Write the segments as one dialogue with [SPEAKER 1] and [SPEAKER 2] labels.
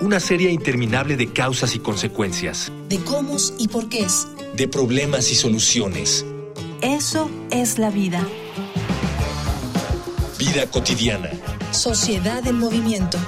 [SPEAKER 1] una serie interminable de causas y consecuencias.
[SPEAKER 2] De cómo y por qué es.
[SPEAKER 1] De problemas y soluciones.
[SPEAKER 2] Eso es la vida.
[SPEAKER 1] Vida cotidiana.
[SPEAKER 2] Sociedad en movimiento.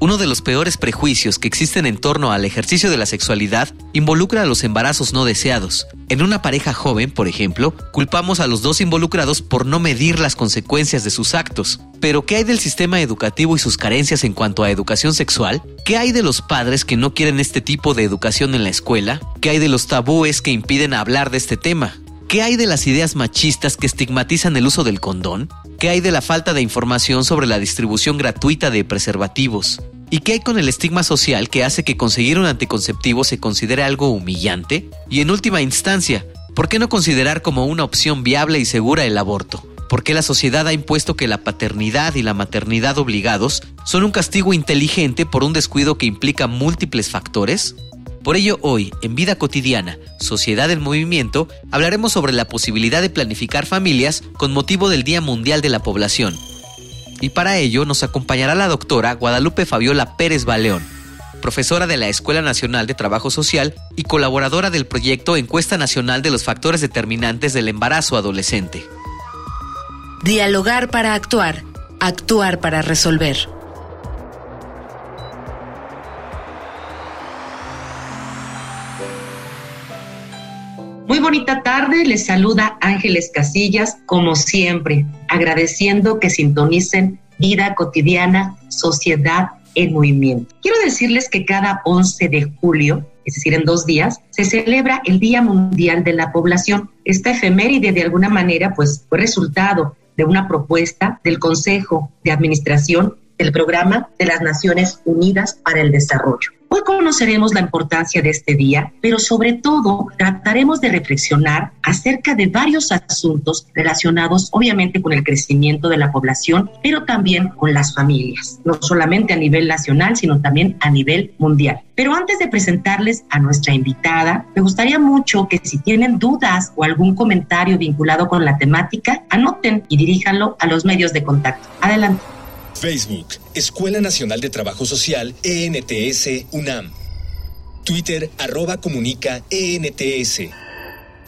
[SPEAKER 3] Uno de los peores prejuicios que existen en torno al ejercicio de la sexualidad involucra a los embarazos no deseados. En una pareja joven, por ejemplo, culpamos a los dos involucrados por no medir las consecuencias de sus actos. Pero ¿qué hay del sistema educativo y sus carencias en cuanto a educación sexual? ¿Qué hay de los padres que no quieren este tipo de educación en la escuela? ¿Qué hay de los tabúes que impiden hablar de este tema? ¿Qué hay de las ideas machistas que estigmatizan el uso del condón? ¿Qué hay de la falta de información sobre la distribución gratuita de preservativos? ¿Y qué hay con el estigma social que hace que conseguir un anticonceptivo se considere algo humillante? Y en última instancia, ¿por qué no considerar como una opción viable y segura el aborto? ¿Por qué la sociedad ha impuesto que la paternidad y la maternidad obligados son un castigo inteligente por un descuido que implica múltiples factores? Por ello, hoy, en Vida Cotidiana, Sociedad en Movimiento, hablaremos sobre la posibilidad de planificar familias con motivo del Día Mundial de la Población. Y para ello nos acompañará la doctora Guadalupe Fabiola Pérez Baleón, profesora de la Escuela Nacional de Trabajo Social y colaboradora del proyecto Encuesta Nacional de los Factores Determinantes del Embarazo Adolescente.
[SPEAKER 2] Dialogar para actuar, actuar para resolver.
[SPEAKER 4] Muy bonita tarde, les saluda Ángeles Casillas, como siempre, agradeciendo que sintonicen vida cotidiana, sociedad en movimiento. Quiero decirles que cada 11 de julio, es decir, en dos días, se celebra el Día Mundial de la Población. Esta efeméride, de alguna manera, pues fue resultado de una propuesta del Consejo de Administración del Programa de las Naciones Unidas para el Desarrollo. Hoy conoceremos la importancia de este día, pero sobre todo trataremos de reflexionar acerca de varios asuntos relacionados obviamente con el crecimiento de la población, pero también con las familias, no solamente a nivel nacional, sino también a nivel mundial. Pero antes de presentarles a nuestra invitada, me gustaría mucho que si tienen dudas o algún comentario vinculado con la temática, anoten y diríjanlo a los medios de contacto. Adelante.
[SPEAKER 1] Facebook, Escuela Nacional de Trabajo Social, ENTS, UNAM. Twitter, arroba comunica, ENTS.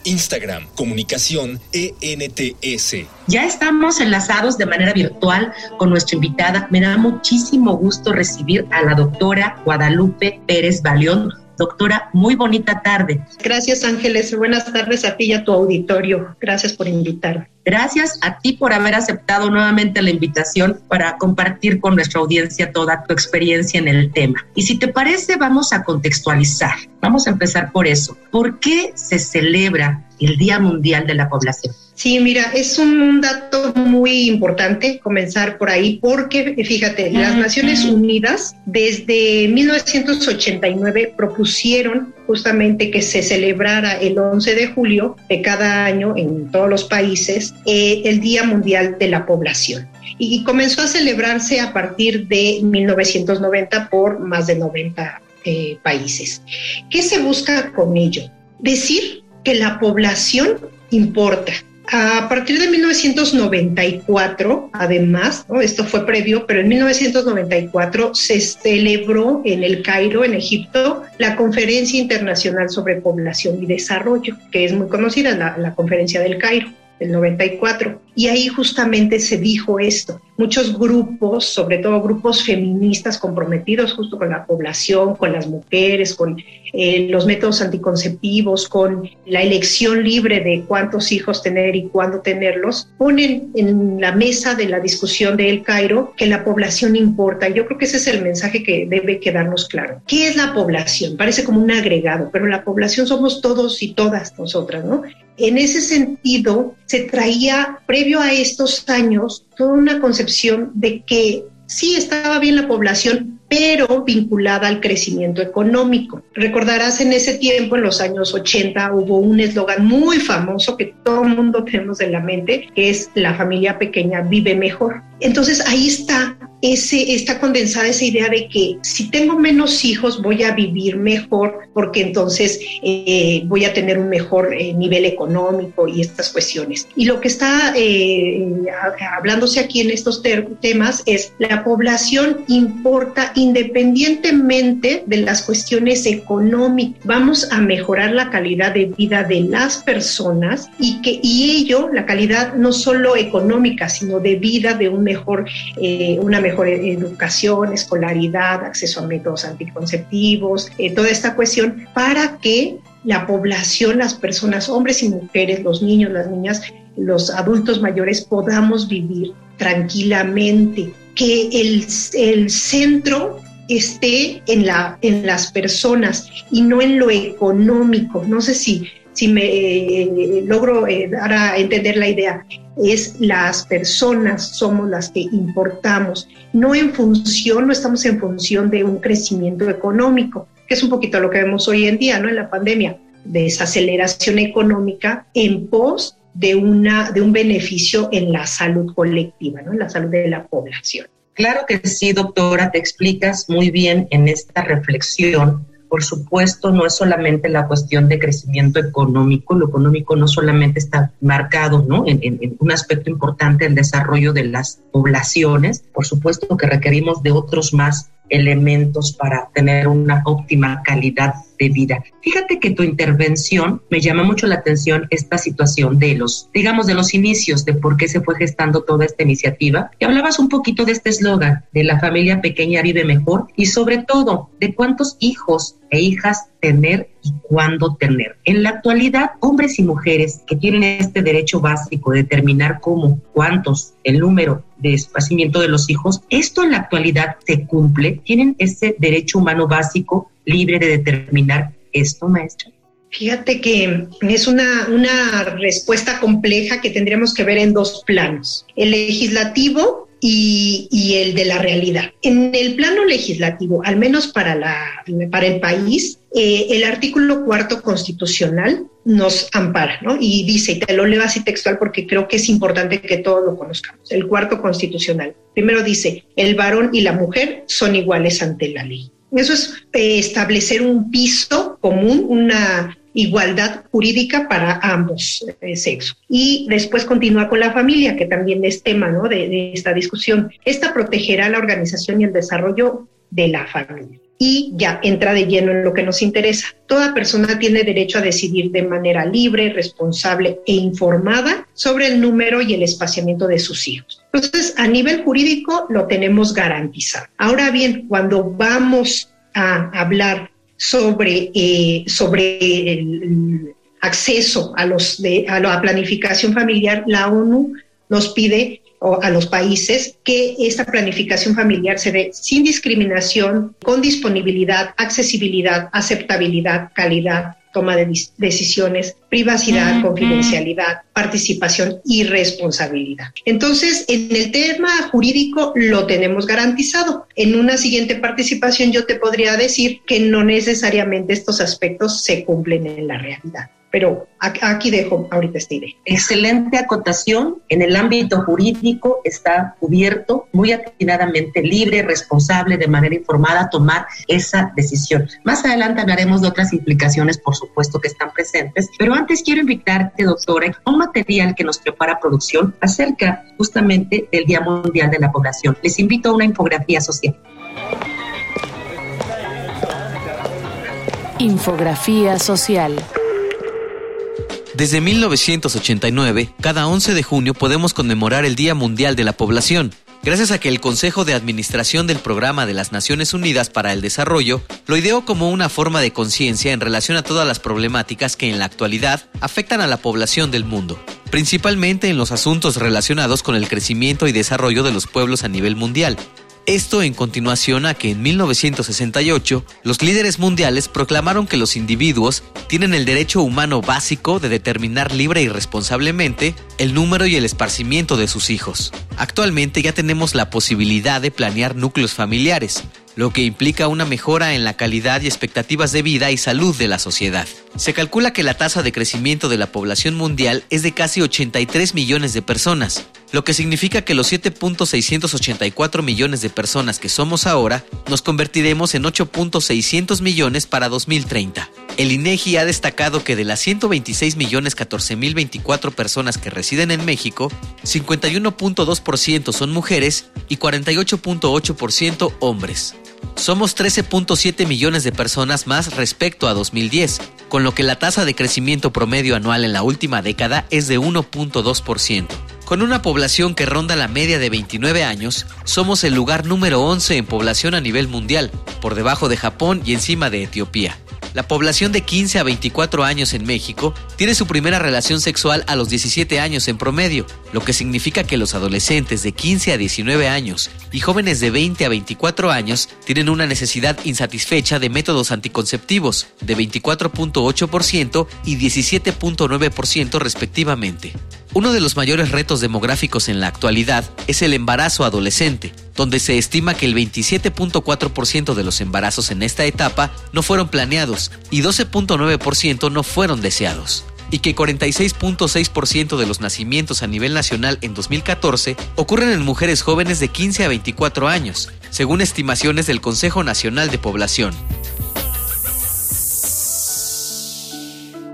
[SPEAKER 1] Instagram, comunicación, ENTS.
[SPEAKER 4] Ya estamos enlazados de manera virtual con nuestra invitada. Me da muchísimo gusto recibir a la doctora Guadalupe Pérez Baleón, Doctora, muy bonita tarde.
[SPEAKER 5] Gracias Ángeles, buenas tardes a ti y a tu auditorio. Gracias por invitarme.
[SPEAKER 4] Gracias a ti por haber aceptado nuevamente la invitación para compartir con nuestra audiencia toda tu experiencia en el tema. Y si te parece, vamos a contextualizar. Vamos a empezar por eso. ¿Por qué se celebra el Día Mundial de la Población?
[SPEAKER 5] Sí, mira, es un dato muy importante comenzar por ahí porque, fíjate, las Naciones Unidas desde 1989 propusieron justamente que se celebrara el 11 de julio de cada año en todos los países eh, el Día Mundial de la Población. Y comenzó a celebrarse a partir de 1990 por más de 90 eh, países. ¿Qué se busca con ello? Decir que la población importa, a partir de 1994, además, esto fue previo, pero en 1994 se celebró en el Cairo, en Egipto, la Conferencia Internacional sobre Población y Desarrollo, que es muy conocida, la, la Conferencia del Cairo del 94. Y ahí justamente se dijo esto, muchos grupos, sobre todo grupos feministas comprometidos justo con la población, con las mujeres, con eh, los métodos anticonceptivos, con la elección libre de cuántos hijos tener y cuándo tenerlos, ponen en la mesa de la discusión de El Cairo que la población importa. Yo creo que ese es el mensaje que debe quedarnos claro. ¿Qué es la población? Parece como un agregado, pero la población somos todos y todas nosotras, ¿no? En ese sentido, se traía, previo a estos años, toda una concepción de que sí estaba bien la población, pero vinculada al crecimiento económico. Recordarás en ese tiempo, en los años 80, hubo un eslogan muy famoso que todo el mundo tenemos en la mente, que es la familia pequeña vive mejor. Entonces ahí está ese, está condensada esa idea de que si tengo menos hijos voy a vivir mejor porque entonces eh, voy a tener un mejor eh, nivel económico y estas cuestiones. Y lo que está eh, hablándose aquí en estos temas es la población importa independientemente de las cuestiones económicas. Vamos a mejorar la calidad de vida de las personas y que y ello, la calidad no solo económica, sino de vida de un mejor, eh, una mejor educación, escolaridad, acceso a métodos anticonceptivos, eh, toda esta cuestión para que la población, las personas, hombres y mujeres, los niños, las niñas, los adultos mayores podamos vivir tranquilamente, que el, el centro esté en, la, en las personas y no en lo económico. No sé si, si me eh, logro eh, dar a entender la idea. Es las personas somos las que importamos, no en función, no estamos en función de un crecimiento económico, que es un poquito lo que vemos hoy en día, ¿no? En la pandemia, desaceleración económica en pos de, una, de un beneficio en la salud colectiva, ¿no? en la salud de la población.
[SPEAKER 4] Claro que sí, doctora, te explicas muy bien en esta reflexión. Por supuesto, no es solamente la cuestión de crecimiento económico, lo económico no solamente está marcado ¿no? en, un aspecto importante el desarrollo de las poblaciones, por supuesto que requerimos de otros más elementos para tener una óptima calidad de vida. Fíjate que tu intervención me llama mucho la atención esta situación de los, digamos, de los inicios, de por qué se fue gestando toda esta iniciativa. Y hablabas un poquito de este eslogan, de la familia pequeña vive mejor y sobre todo de cuántos hijos e hijas tener y cuándo tener. En la actualidad, hombres y mujeres que tienen este derecho básico de determinar cómo, cuántos, el número de esparcimiento de los hijos, esto en la actualidad se cumple, tienen ese derecho humano básico libre de determinar esto, maestra.
[SPEAKER 5] Fíjate que es una, una respuesta compleja que tendríamos que ver en dos planos. El legislativo y, el de la realidad. En el plano legislativo, al menos para, la, para el país, eh, el artículo cuarto constitucional nos ampara, ¿no? Y dice, y te lo leo así textual porque creo que es importante que todos lo conozcamos. El cuarto constitucional. Primero dice, el varón y la mujer son iguales ante la ley. Eso es eh, establecer un piso común, una igualdad jurídica para ambos eh, sexos. Y después continúa con la familia, que también es tema ¿no? de, de esta discusión. Esta protegerá la organización y el desarrollo de la familia. Y ya entra de lleno en lo que nos interesa. Toda persona tiene derecho a decidir de manera libre, responsable e informada sobre el número y el espaciamiento de sus hijos. Entonces, a nivel jurídico lo tenemos garantizado. Ahora bien, cuando vamos a hablar sobre, eh, sobre el acceso a, los de, a la planificación familiar, la ONU nos pide a los países que esta planificación familiar se dé sin discriminación, con disponibilidad, accesibilidad, aceptabilidad, calidad, toma de decisiones, privacidad, confidencialidad, participación y responsabilidad. Entonces, en el tema jurídico lo tenemos garantizado. En una siguiente participación yo te podría decir que no necesariamente estos aspectos se cumplen en la realidad. Pero aquí dejo ahorita esta idea.
[SPEAKER 4] Excelente acotación. En el ámbito jurídico está cubierto muy atinadamente, libre, responsable, de manera informada, tomar esa decisión. Más adelante hablaremos de otras implicaciones, por supuesto, que están presentes. Pero antes quiero invitarte, doctora, a un material que nos prepara producción acerca justamente del Día Mundial de la Población. Les invito a una infografía social.
[SPEAKER 2] Infografía social.
[SPEAKER 3] Desde 1989, cada 11 de junio podemos conmemorar el Día Mundial de la Población. gracias a que el Consejo de Administración del Programa de las Naciones Unidas para el Desarrollo lo ideó como una forma de conciencia en relación a todas las problemáticas que en la actualidad afectan a la población del mundo, principalmente en los asuntos relacionados con el crecimiento y desarrollo de los pueblos a nivel mundial, esto en continuación a que en 1968 los líderes mundiales proclamaron que los individuos tienen el derecho humano básico de determinar libre y responsablemente el número y el esparcimiento de sus hijos. Actualmente ya tenemos la posibilidad de planear núcleos familiares, lo que implica una mejora en la calidad y expectativas de vida y salud de la sociedad. Se calcula que la tasa de crecimiento de la población mundial es de casi 83 millones de personas, lo que significa que los 7.684 millones de personas que somos ahora nos convertiremos en 8.600 millones para 2030. El INEGI ha destacado que de las 126 millones 14 mil 24 personas que residen en México, 51.2% son mujeres y 48.8% hombres. Somos 13.7 millones de personas más respecto a 2010, con lo que la tasa de crecimiento promedio anual en la última década es de 1.2%. Con una población que ronda la media de 29 años, somos el lugar número 11 en población a nivel mundial, por debajo de Japón y encima de Etiopía. La población de 15 a 24 años en México tiene su primera relación sexual a los 17 años en promedio, lo que significa que los adolescentes de 15 a 19 años y jóvenes de 20 a 24 años tienen una necesidad insatisfecha de métodos anticonceptivos de 24.8% y 17.9% respectivamente. Uno de los mayores retos demográficos en la actualidad es el embarazo adolescente, donde se estima que el 27.4% de los embarazos en esta etapa no fueron planeados y 12.9% no fueron deseados y que 46.6% de los nacimientos a nivel nacional en 2014 ocurren en mujeres jóvenes de 15 a 24 años, según estimaciones del Consejo Nacional de Población.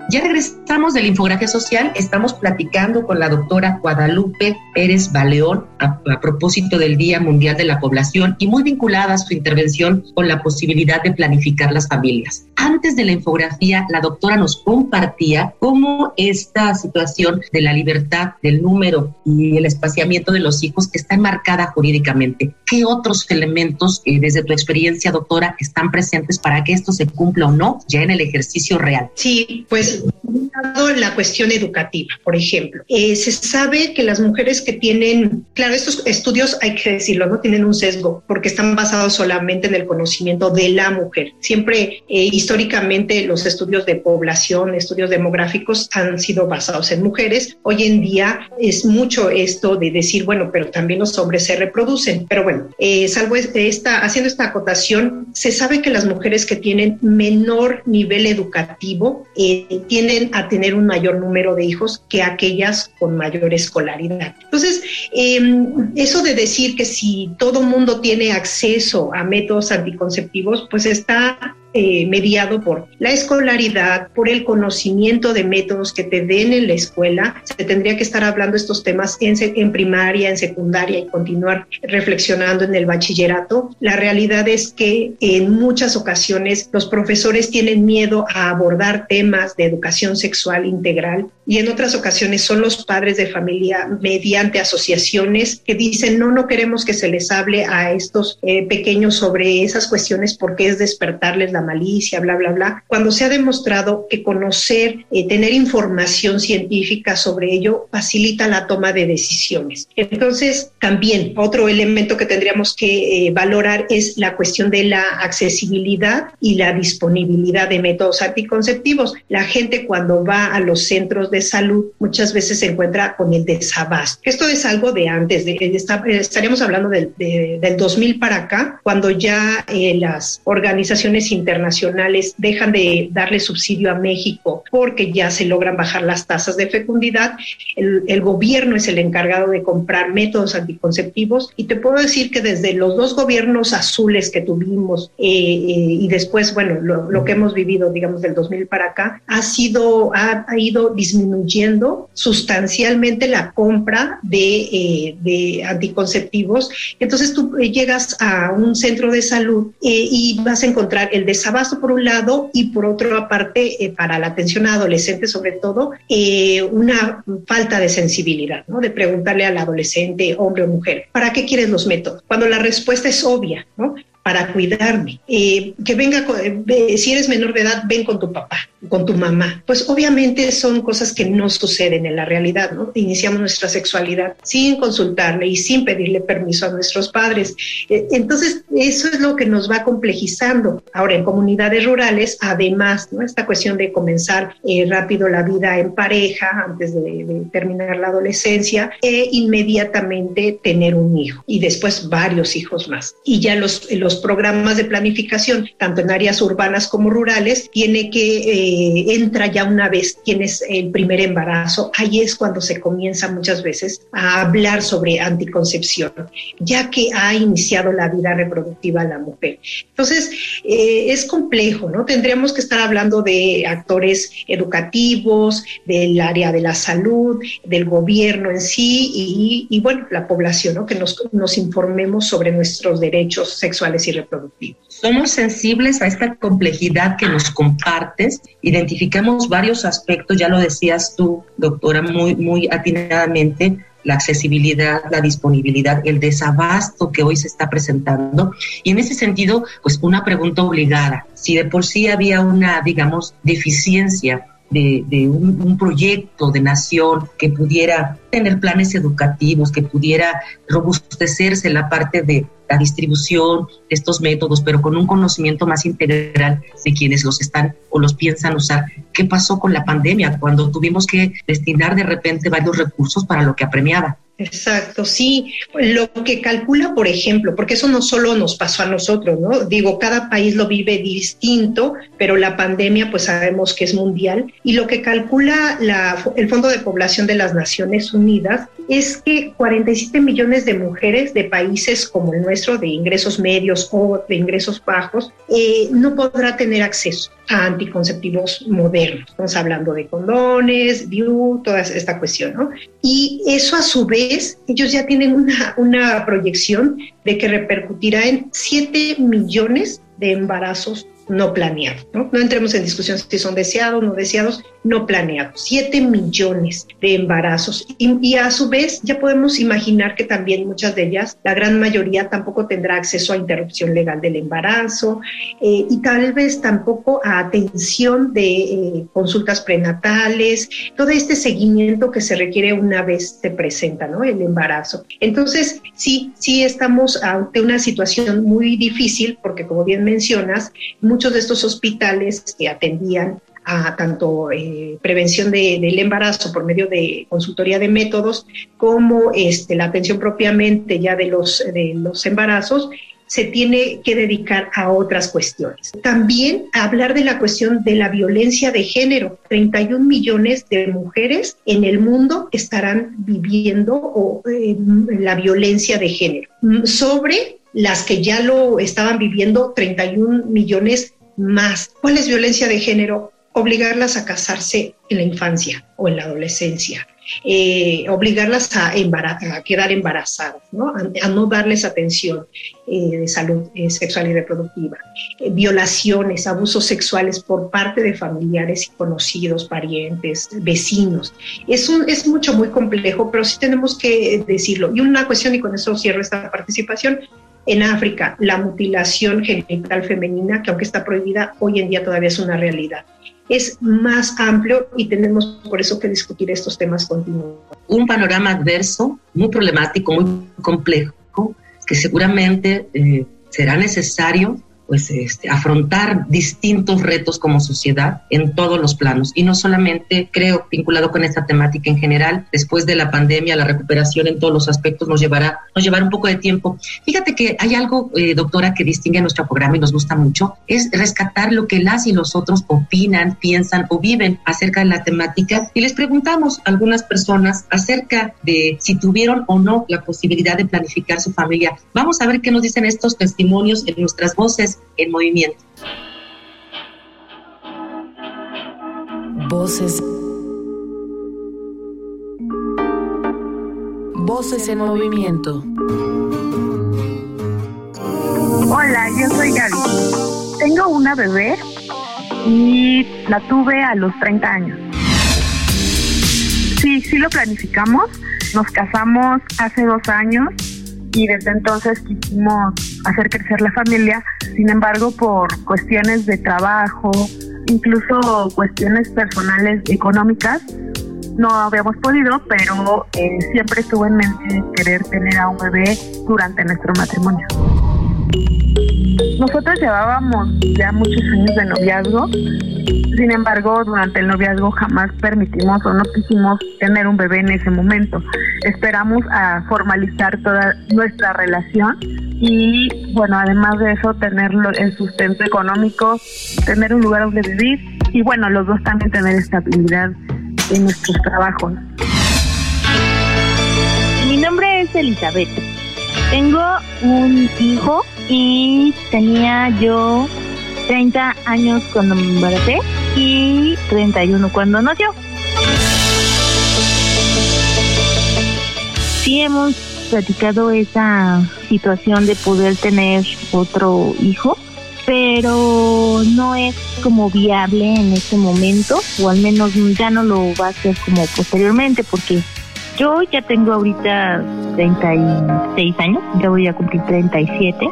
[SPEAKER 4] Ya regresamos de la infografía social, estamos platicando con la doctora Guadalupe Pérez Baleón a, propósito del Día Mundial de la Población y muy vinculada a su intervención con la posibilidad de planificar las familias. Antes de la infografía, la doctora nos compartía cómo esta situación de la libertad del número y el espaciamiento de los hijos está enmarcada jurídicamente. ¿Qué otros elementos, eh, desde tu experiencia, doctora, están presentes para que esto se cumpla o no ya en el ejercicio real?
[SPEAKER 5] Sí, pues Obrigado. La cuestión educativa, por ejemplo. Eh, se sabe que las mujeres que tienen, claro, estos estudios hay que decirlo, no tienen un sesgo porque están basados solamente en el conocimiento de la mujer. Siempre, eh, históricamente, los estudios de población, estudios demográficos han sido basados en mujeres. Hoy en día es mucho esto de decir, bueno, pero también los hombres se reproducen. Pero bueno, eh, salvo esta, haciendo esta acotación, se sabe que las mujeres que tienen menor nivel educativo tienden a tener un mayor número de hijos que aquellas con mayor escolaridad. Entonces, em, eso de decir que si todo mundo tiene acceso a métodos anticonceptivos, pues está eh, mediado por la escolaridad, por el conocimiento de métodos que te den en la escuela. Se tendría que estar hablando estos temas en, primaria, en secundaria y continuar reflexionando en el bachillerato. La realidad es que en muchas ocasiones los profesores tienen miedo a abordar temas de educación sexual integral y en otras ocasiones son los padres de familia mediante asociaciones que dicen no, no queremos que se les hable a estos eh, pequeños sobre esas cuestiones porque es despertarles la malicia, bla, bla, bla, cuando se ha demostrado que conocer, eh, tener información científica sobre ello facilita la toma de decisiones. Entonces, también otro elemento que tendríamos que eh, valorar es la cuestión de la accesibilidad y la disponibilidad de métodos anticonceptivos. La gente cuando va a los centros de salud muchas veces se encuentra con el desabasto. Esto es algo de antes, de, estaríamos hablando del, del 2000 para acá, cuando ya eh, las organizaciones internacionales dejan de darle subsidio a México porque ya se logran bajar las tasas de fecundidad, el, gobierno es el encargado de comprar métodos anticonceptivos y te puedo decir que desde los dos gobiernos azules que tuvimos eh, eh, y después, bueno, lo, que hemos vivido, digamos, del 2000 para acá, ha sido, ha, ido disminuyendo sustancialmente la compra de, eh, de anticonceptivos. Entonces tú llegas a un centro de salud y vas a encontrar el de desabasto por un lado y por otra parte, eh, para la atención a adolescentes sobre todo, eh, una falta de sensibilidad, ¿no? De preguntarle al adolescente, hombre o mujer, ¿para qué quieres los métodos? Cuando la respuesta es obvia, ¿no? Para cuidarme. Eh, que venga, si eres menor de edad, ven con tu papá, con tu mamá. Pues obviamente son cosas que no suceden en la realidad, ¿no? Iniciamos nuestra sexualidad sin consultarle y sin pedirle permiso a nuestros padres. Eh, entonces, eso es lo que nos va complejizando. Ahora, en comunidades rurales, además, ¿no? Esta cuestión de comenzar eh, rápido la vida en pareja antes de, de terminar la adolescencia e inmediatamente tener un hijo y después varios hijos más. Y ya los, programas de planificación, tanto en áreas urbanas como rurales, tiene que eh, entra ya una vez tienes el primer embarazo. Ahí es cuando se comienza muchas veces a hablar sobre anticoncepción, ya que ha iniciado la vida reproductiva la mujer. Entonces, eh, es complejo, ¿no? Tendríamos que estar hablando de actores educativos, del área de la salud, del gobierno en sí y, y bueno, la población, ¿no? Que nos, nos informemos sobre nuestros derechos sexuales reproductivos.
[SPEAKER 4] Somos sensibles a esta complejidad que nos compartes, identificamos varios aspectos, ya lo decías tú, doctora, muy, muy atinadamente, la accesibilidad, la disponibilidad, el desabasto que hoy se está presentando. Y en ese sentido, pues una pregunta obligada. Si de por sí había una, digamos, deficiencia de, un, un, proyecto de nación que pudiera tener planes educativos, que pudiera robustecerse la parte de la distribución de estos métodos, pero con un conocimiento más integral de quienes los están o los piensan usar. ¿Qué pasó con la pandemia cuando tuvimos que destinar de repente varios recursos para lo que apremiaba?
[SPEAKER 5] Exacto, sí. Lo que calcula, por ejemplo, porque eso no solo nos pasó a nosotros, ¿no? Digo, cada país lo vive distinto, pero la pandemia, pues sabemos que es mundial. Y lo que calcula la, el Fondo de Población de las Naciones Unidas es que 47 millones de mujeres de países como el nuestro, de ingresos medios o de ingresos bajos, eh, no podrá tener acceso a anticonceptivos modernos. Estamos hablando de condones, DIU, toda esta cuestión, ¿no? Y eso a su vez, ellos ya tienen una, una proyección de que repercutirá en 7 millones de embarazos no planeados. ¿no? no entremos en discusión si son deseados no deseados, no planeados. Siete millones de embarazos. Y, a su vez ya podemos imaginar que también muchas de ellas, la gran mayoría, tampoco tendrá acceso a interrupción legal del embarazo eh, y tal vez tampoco a atención de eh, consultas prenatales, todo este seguimiento que se requiere una vez se presenta ¿no? el embarazo. Entonces, sí, sí estamos ante una situación muy difícil porque, como bien mencionas, muchos de estos hospitales que atendían a tanto eh, prevención del embarazo por medio de consultoría de métodos como este, la atención propiamente ya de los, de los embarazos, se tiene que dedicar a otras cuestiones. También hablar de la cuestión de la violencia de género. 31 millones de mujeres en el mundo estarán viviendo eh, la violencia de género. Sobre las que ya lo estaban viviendo, 31 millones más. ¿Cuál es violencia de género? Obligarlas a casarse en la infancia o en la adolescencia, eh, obligarlas a, a, quedar embarazadas, ¿no? A, no darles atención eh, de salud eh, sexual y reproductiva, violaciones, abusos sexuales por parte de familiares conocidos, parientes, vecinos. Es, un, es mucho, muy complejo, pero sí tenemos que decirlo. Y una cuestión, y con eso cierro esta participación, en África, la mutilación genital femenina, que aunque está prohibida, hoy en día todavía es una realidad. Es más amplio y tenemos por eso que discutir estos temas continuos.
[SPEAKER 4] Un panorama adverso, muy problemático, muy complejo, que seguramente eh, será necesario pues este, afrontar distintos retos como sociedad en todos los planos. Y no solamente creo vinculado con esta temática en general después de la pandemia la recuperación en todos los aspectos nos llevará nos llevará un poco de tiempo. Fíjate que hay algo eh, doctora que distingue nuestro programa y nos gusta mucho es rescatar lo que las y los otros opinan piensan o viven acerca de la temática. Y les preguntamos a algunas personas acerca de si tuvieron o no la posibilidad de planificar su familia. Vamos a ver qué nos dicen estos testimonios en nuestras voces en movimiento.
[SPEAKER 2] Voces. Voces en movimiento.
[SPEAKER 6] Hola, yo soy Gaby. Tengo una bebé y la tuve a los 30 años. Sí, sí lo planificamos. Nos casamos hace dos años y desde entonces quisimos hacer crecer la familia. Sin embargo, por cuestiones de trabajo, incluso cuestiones personales económicas, no habíamos podido, pero eh, siempre estuvo en mente querer tener a un bebé durante nuestro matrimonio. Nosotros llevábamos ya muchos años de noviazgo, sin embargo, durante el noviazgo jamás permitimos o no quisimos tener un bebé en ese momento. Esperamos a formalizar toda nuestra relación y, bueno, además de eso, tener el sustento económico, tener un lugar donde vivir y, bueno, los dos también tener estabilidad en nuestros trabajos.
[SPEAKER 7] Mi nombre es Elizabeth. Tengo un hijo y tenía yo 30 años cuando me embaracé y 31 cuando nació. Sí hemos platicado esa situación de poder tener otro hijo, pero no es como viable en este momento, o al menos ya no lo va a ser como posteriormente, porque yo ya tengo ahorita 36 años, ya voy a cumplir 37.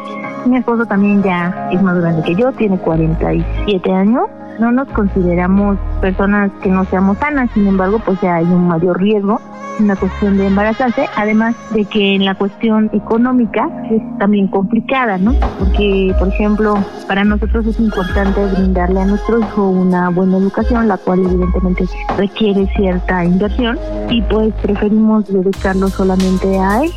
[SPEAKER 7] Mi esposo también ya es más grande que yo, tiene 47 años. No nos consideramos personas que no seamos sanas, sin embargo, pues ya hay un mayor riesgo una cuestión de embarazarse, además de que en la cuestión económica es también complicada, ¿no? Porque, por ejemplo, para nosotros es importante brindarle a nuestro hijo una buena educación, la cual evidentemente requiere cierta inversión y pues preferimos dedicarlo solamente a él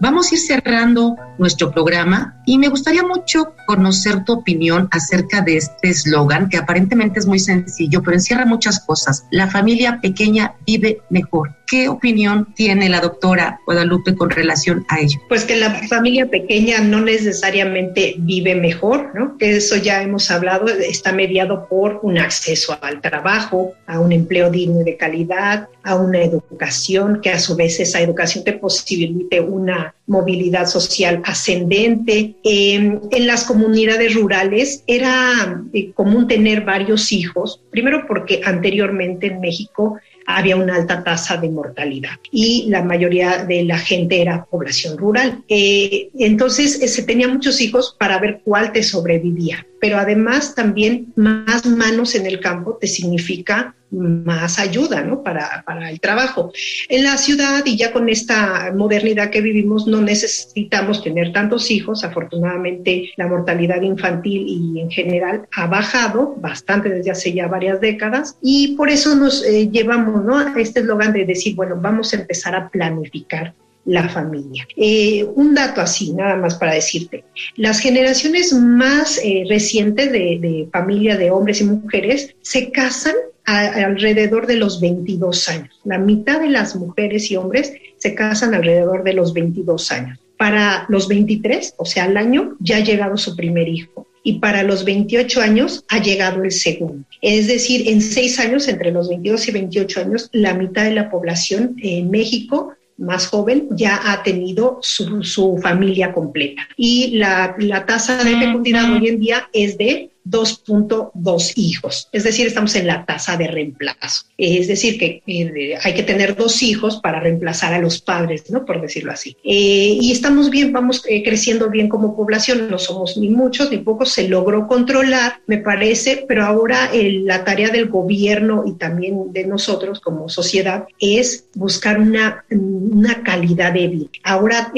[SPEAKER 4] Vamos a ir cerrando nuestro programa y me gustaría mucho conocer tu opinión acerca de este eslogan que aparentemente es muy sencillo, pero encierra muchas cosas. La familia pequeña vive mejor. ¿Qué opinión tiene la doctora Guadalupe con relación a ello?
[SPEAKER 5] Pues que la familia pequeña no necesariamente vive mejor, ¿no? Que eso ya hemos hablado, está mediado por un acceso al trabajo, a un empleo digno y de calidad, a una educación, que a su vez esa educación te posibilite una movilidad social ascendente. Em, en las comunidades rurales era eh, común tener varios hijos, primero porque anteriormente en México había una alta tasa de mortalidad y la mayoría de la gente era población rural. Eh, entonces eh, se tenía muchos hijos para ver cuál te sobrevivía, pero además también más manos en el campo te significa más ayuda ¿no? para, para, el trabajo. En la ciudad y ya con esta modernidad que vivimos no necesitamos tener tantos hijos. Afortunadamente la mortalidad infantil y en general ha bajado bastante desde hace ya varias décadas y por eso nos eh, llevamos ¿no? a este eslogan de decir, bueno, vamos a empezar a planificar la familia. Eh, un dato así, nada más para decirte. Las generaciones más eh, recientes de, de familia de hombres y mujeres se casan alrededor de los 22 años. La mitad de las mujeres y hombres se casan alrededor de los 22 años. Para los 23, o sea, al año, ya ha llegado su primer hijo. Y para los 28 años ha llegado el segundo. Es decir, en seis años, entre los 22 y 28 años, la mitad de la población en México más joven ya ha tenido su, familia completa. Y la, la tasa de fecundidad hoy en día es de 2.2 hijos, es decir, estamos en la tasa de reemplazo. Es decir, que eh, hay que tener dos hijos para reemplazar a los padres, ¿no? Por decirlo así. Eh, y estamos bien, vamos eh, creciendo bien como población, no somos ni muchos ni pocos, se logró controlar, me parece, pero ahora la tarea del gobierno y también de nosotros como sociedad es buscar una, una calidad de vida. Ahora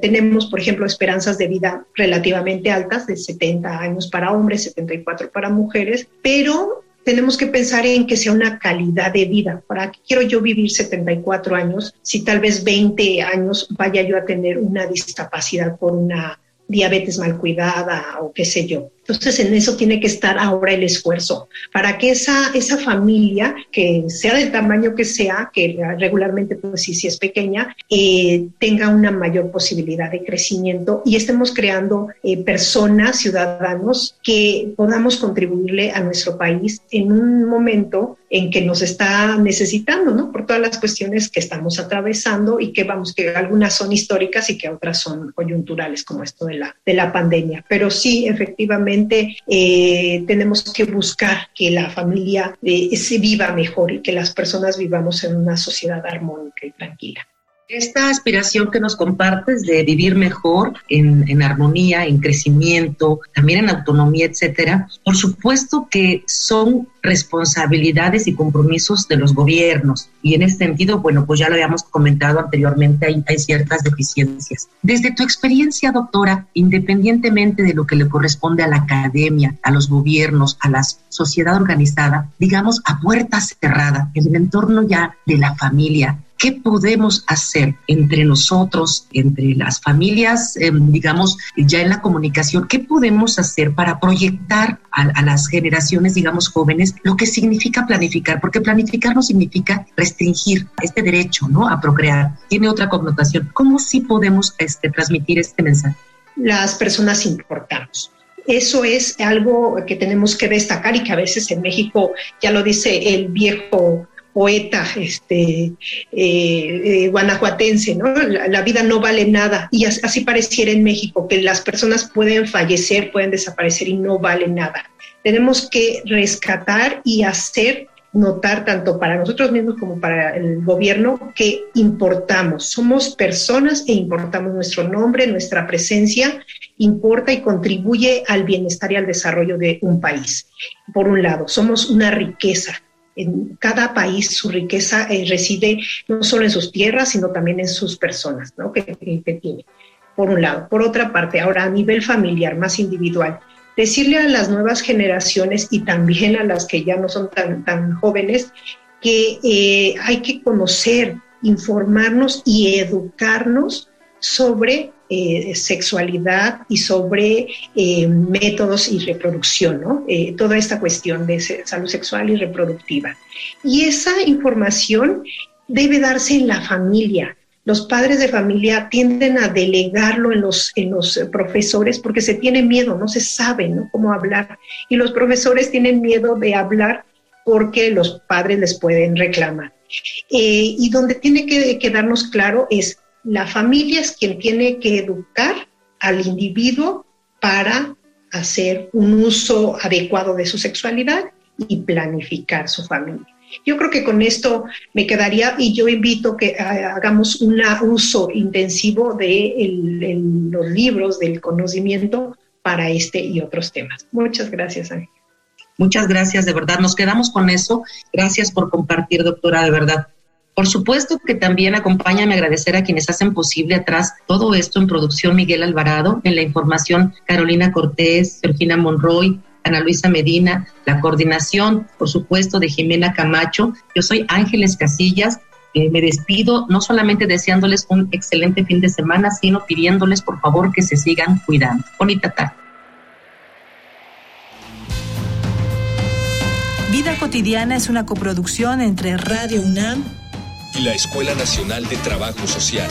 [SPEAKER 5] tenemos, por ejemplo, esperanzas de vida relativamente altas, de 70 años para hombres, 74 para mujeres, pero tenemos que pensar en que sea una calidad de vida. ¿Para qué quiero yo vivir 74 años si tal vez 20 años vaya yo a tener una discapacidad por una diabetes mal cuidada o qué sé yo? Entonces, en eso tiene que estar ahora el esfuerzo para que esa, esa familia, que sea del tamaño que sea, que regularmente, pues sí, sí es pequeña, eh, tenga una mayor posibilidad de crecimiento y estemos creando eh, personas, ciudadanos, que podamos contribuirle a nuestro país en un momento en que nos está necesitando, ¿no? Por todas las cuestiones que estamos atravesando y que vamos, que algunas son históricas y que otras son coyunturales, como esto de la, de la pandemia. Pero sí, efectivamente, eh, tenemos que buscar que la familia eh, se viva mejor y que las personas vivamos en una sociedad armónica y tranquila.
[SPEAKER 4] Esta aspiración que nos compartes de vivir mejor, en, armonía, en crecimiento, también en autonomía, etcétera, por supuesto que son responsabilidades y compromisos de los gobiernos. Y en ese sentido, bueno, pues ya lo habíamos comentado anteriormente, hay, hay ciertas deficiencias. Desde tu experiencia, doctora, independientemente de lo que le corresponde a la academia, a los gobiernos, a la sociedad organizada, digamos, a puerta cerrada, en el entorno ya de la familia, ¿Qué podemos hacer entre nosotros, entre las familias, em, digamos, ya en la comunicación? ¿Qué podemos hacer para proyectar a, las generaciones, digamos, jóvenes lo que significa planificar? Porque planificar no significa restringir este derecho, ¿no? A procrear. Tiene otra connotación. ¿Cómo sí podemos este, transmitir este mensaje?
[SPEAKER 5] Las personas importamos eso es algo que tenemos que destacar y que a veces en México, ya lo dice el viejo poeta este, eh, eh, guanajuatense, ¿no? La, vida no vale nada. Y así pareciera en México, que las personas pueden fallecer, pueden desaparecer y no vale nada. Tenemos que rescatar y hacer notar tanto para nosotros mismos como para el gobierno que importamos, somos personas e importamos nuestro nombre, nuestra presencia importa y contribuye al bienestar y al desarrollo de un país. Por un lado, somos una riqueza, en cada país su riqueza eh, reside no solo en sus tierras, sino también en sus personas ¿no? que, tiene, por un lado. Por otra parte, ahora a nivel familiar, más individual, decirle a las nuevas generaciones y también a las que ya no son tan, tan jóvenes que eh, hay que conocer, informarnos y educarnos sobre eh, sexualidad y sobre eh, métodos y reproducción, ¿no? Eh, toda esta cuestión de salud sexual y reproductiva. Y esa información debe darse en la familia. Los padres de familia tienden a delegarlo en los, en los profesores porque se tiene miedo, no se sabe ¿no? cómo hablar. Y los profesores tienen miedo de hablar porque los padres les pueden reclamar. y donde tiene que quedarnos claro es la familia es quien tiene que educar al individuo para hacer un uso adecuado de su sexualidad y planificar su familia. Yo creo que con esto me quedaría y yo invito que hagamos un uso intensivo de los libros del conocimiento para este y otros temas. Muchas gracias, Ángel.
[SPEAKER 4] Muchas gracias, de verdad. Nos quedamos con eso. Gracias por compartir, doctora, de verdad. Por supuesto que también acompáñame a agradecer a quienes hacen posible atrás todo esto en producción Miguel Alvarado, en la información Carolina Cortés, Georgina Monroy, Ana Luisa Medina, la coordinación, por supuesto, de Jimena Camacho. Yo soy Ángeles Casillas. Eh, me despido no solamente deseándoles un excelente fin de semana, sino pidiéndoles por favor que se sigan cuidando. Bonita tarde.
[SPEAKER 8] Vida cotidiana es una coproducción entre Radio UNAM
[SPEAKER 1] y la Escuela Nacional de Trabajo Social.